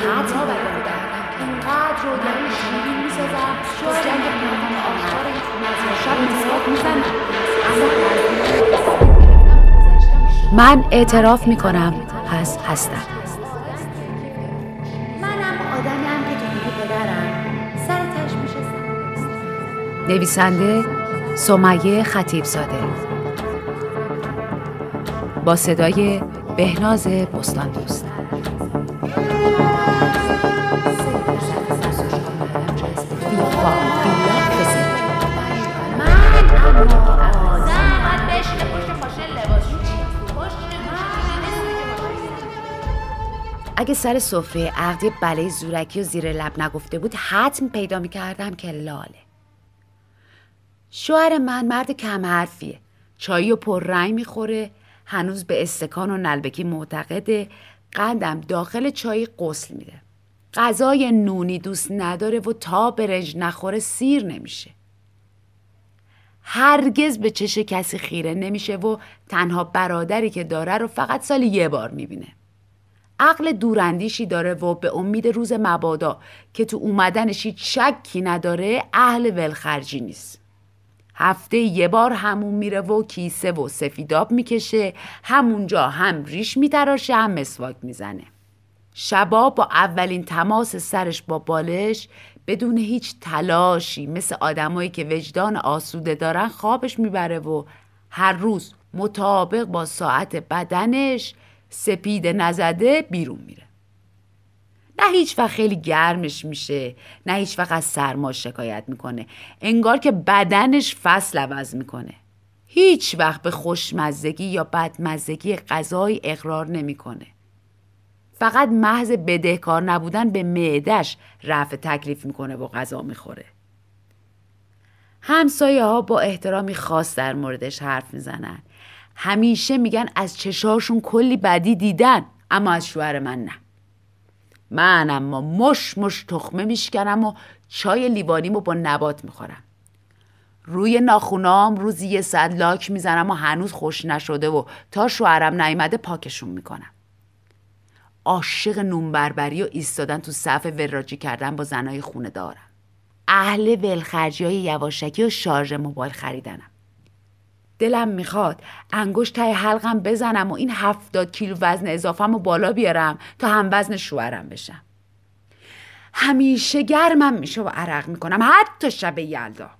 اینقدر شیرین می‌سازم جنگ شب می‌زنم من اعتراف می‌کنم پس هستم. منم آدمیم که تو پدرم. سر تش میشستم نویسنده سمیه خطیب زاده با صدای بهناز بستان دوست اگه سر سفره عقدی بله زورکی و زیر لب نگفته بود حتم پیدا می‌کردم که لاله. شوهر من مرد کم حرفیه. چایی و پر رنگ می‌خوره هنوز به استکان و نلبکی معتقده. قندم داخل چای قسل میده. غذای نونی دوست نداره و تا برنج نخوره سیر نمیشه. هرگز به چش کسی خیره نمیشه و تنها برادری که داره رو فقط سالی یه بار می‌بینه. عقل دوراندیشی داره و به امید روز مبادا که تو اومدنش هیچ شکی نداره اهل ولخرجی نیست. هفته یه بار همون میره و کیسه و سفیداب می‌کشه همونجا هم ریش میتراشه هم مسواک می‌زنه. شبا با اولین تماس سرش با بالش بدون هیچ تلاشی مثل آدمایی که وجدان آسوده دارن خوابش می‌بره و هر روز مطابق با ساعت بدنش سپید نزده بیرون میره. نه هیچ وقت خیلی گرمش میشه نه هیچ وقت از سرما شکایت می‌کنه. انگار که بدنش فصل عوض می‌کنه. هیچ وقت به خوشمزگی یا بدمزگی غذای اقرار نمی‌کنه. فقط محض بدهکار نبودن به معدش رفع تکلیف می‌کنه و غذا می‌خوره. همسایه ها با احترامی خاص در موردش حرف می‌زنن. همیشه میگن از چشاشون کلی بدی دیدن اما از شوهر من نه. من اما مش مش تخمه میشکنم و چای لیوانیمو با نبات می‌خورم. روی ناخونام روزی یه صد لاک می‌زنم و هنوز خوش نشده و تا شوهرم نیامده پاکشون می‌کنم. عاشق نون بربری و ایستادن تو صف وراجی کردن با زنای خونه دارم اهل ولخرجی های یواشکی و شارژ موبایل خریدنم. دلم می‌خواد انگشت تای حلقم بزنم و این هفتاد کیلو وزن اضافم رو بالا بیارم تا هم وزن شوهرم بشم. همیشه گرمم میشه و عرق می‌کنم. حتی شب یلدا.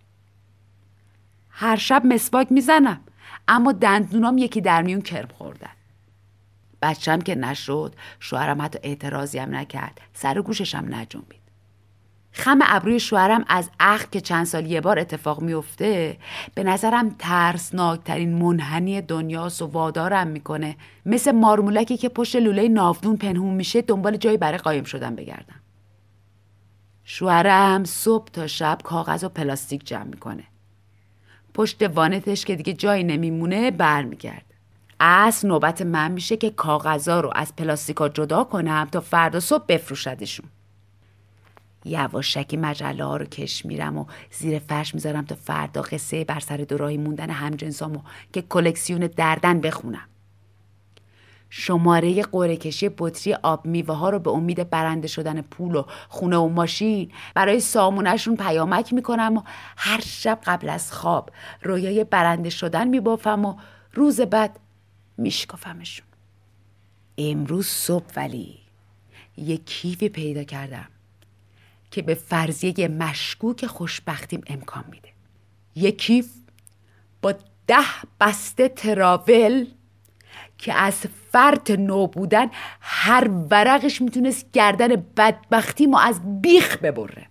هر شب مسواک می‌زنم اما دندونام یکی در میون کرم خوردن. بچم که نشد شوهرم حتی اعتراضی هم نکرد سر گوششم نجنبید. خم ابروی شوهرم از اخ که چند سال یه بار اتفاق میفته به نظرم ترسناکترین منحنی دنیاست و وادارم می‌کنه. مثل مارمولکی که پشت لوله نافدون پنهون میشه دنبال جایی برای قایم شدن بگردم. شوهرم صبح تا شب کاغذ و پلاستیک جمع می‌کنه. پشت وانتش که دیگه جایی نمیمونه برمیگرد اصل نوبت من میشه که کاغذا رو از پلاستیکا جدا کنم تا فردا صبح بفروشدشون. یواشکی مجله ها رو کش میرم و زیر فرش می‌ذارم تا فردا قصه بر سر دوراهی موندن همجنسامو که کلکسیون دردن بخونم. شماره قره کشی بطری آب میوه ها رو به امید برنده شدن پول و خونه و ماشین برای سامونشون پیامک می‌کنم و هر شب قبل از خواب رویای برنده شدن میبافم و روز بعد میشکافمشون. امروز صبح ولی یه کیفی پیدا کردم. که به فرضیه مشکوک خوشبختیم امکان میده. یک کیف با ده بسته تراول که از فرط نو بودن هر ورقش می‌تونست گردن بدبختیمو از بیخ ببره.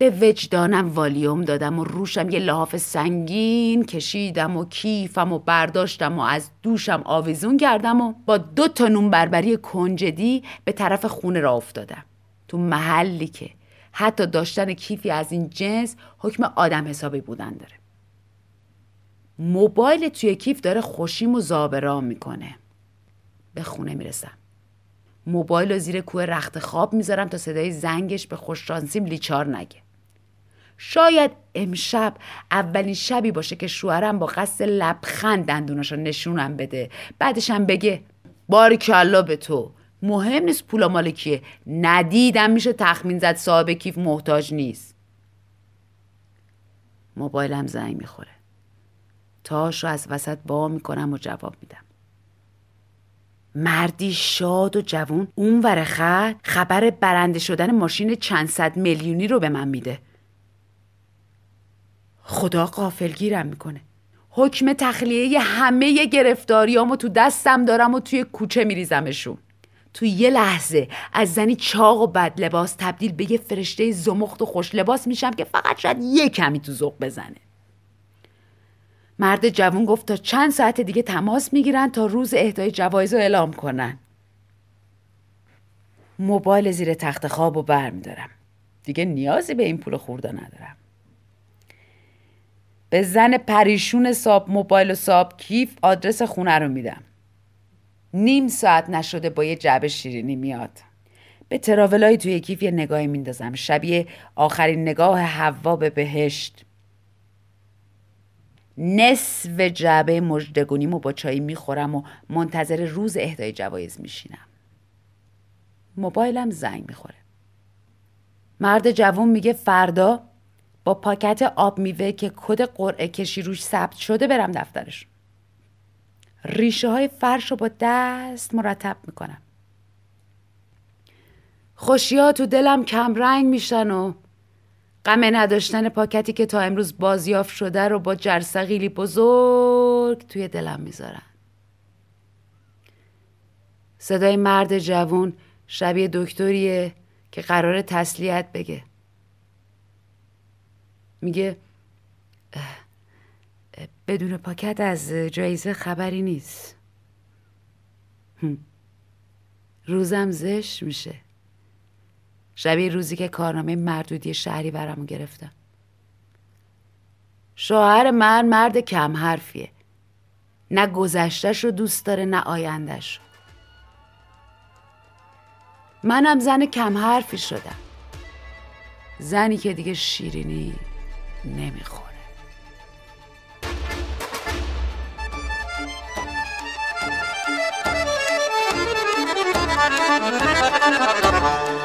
به وجدانم والیوم دادم و روشم یه لحاف سنگین کشیدم و کیفم و برداشتم و از دوشم آویزون کردم و با دو تا نون بربری کنجدی به طرف خونه را افتادم. تو محلی که حتی داشتن کیفی از این جنس حکم آدم حسابی بودن داره. موبایل توی کیف داره خوشیم و زابرام می‌کنه. به خونه می‌رسم. موبایل رو زیر کوه رخت خواب می‌ذارم تا صدای زنگش به خوششانسیم لیچار نگه. شاید امشب اولین شبی باشه که شوهرم با قصد لبخند دندوناشو نشونم بده. بعدشم بگه باری کلا به تو. مهم نیست پولا مال کیه. ندیدم میشه تخمین زد صاحب کیف محتاج نیست. موبایلم زنگ می‌خوره. تاش رو از وسط با می‌کنم و جواب میدم. مردی شاد و جوون اون ور خط خبر برنده شدن ماشین چند صد میلیونی رو به من میده. خدا قافلگیرم می‌کنه. حکم تخلیه همه گرفتاریامو تو دستم دارم و توی کوچه میریزمشون. تو یه لحظه از زنی چاق و بد لباس تبدیل به یه فرشته زمخت و خوش لباس میشم که فقط شاید یه کمی تو ذوق بزنه. مرد جوون گفت تا چند ساعت دیگه تماس می‌گیرن تا روز اهدای جوایز رو اعلام کنن. موبایل زیر تخت خواب و بر میدارم دیگه نیازی به این پول خورده ندارم. به زن پریشون ساب موبایل و ساب کیف آدرس خونه رو میدم. نیم ساعت نشده با یه جعبه شیرینی میاد. به تراولای توی کیف یه نگاهی میندازم. شبیه آخرین نگاه حوا به بهشت. نصف جعبه مجدگونیمو با چای می‌خورم و منتظر روز اهدای جوایز میشینم. موبایلم زنگ می‌خوره. مرد جوون میگه فردا پاکت آب میوه که کد قرعه کشی روش ثبت شده برم دفترش. ریشه های فرش رو با دست مرتب می‌کنم. خوشی تو دلم کم رنگ میشن و غم نداشتن پاکتی که تا امروز بازیافت شده رو با جرسقیلی بزرگ توی دلم می‌ذارن. صدای مرد جوون شبیه دکتریه که قرار تسلیت بگه. میگه بدون پاکت از جایزه خبری نیست. روزم زش میشه. شبیه روزی که کارنامه مردودی شهری برامو گرفتم شوهر من مرد کم حرفیه. نه گذشتش رو دوست داره نه آیندهش منم زن کم حرفی شدم. زنی که دیگه شیرینی نمی‌خوره.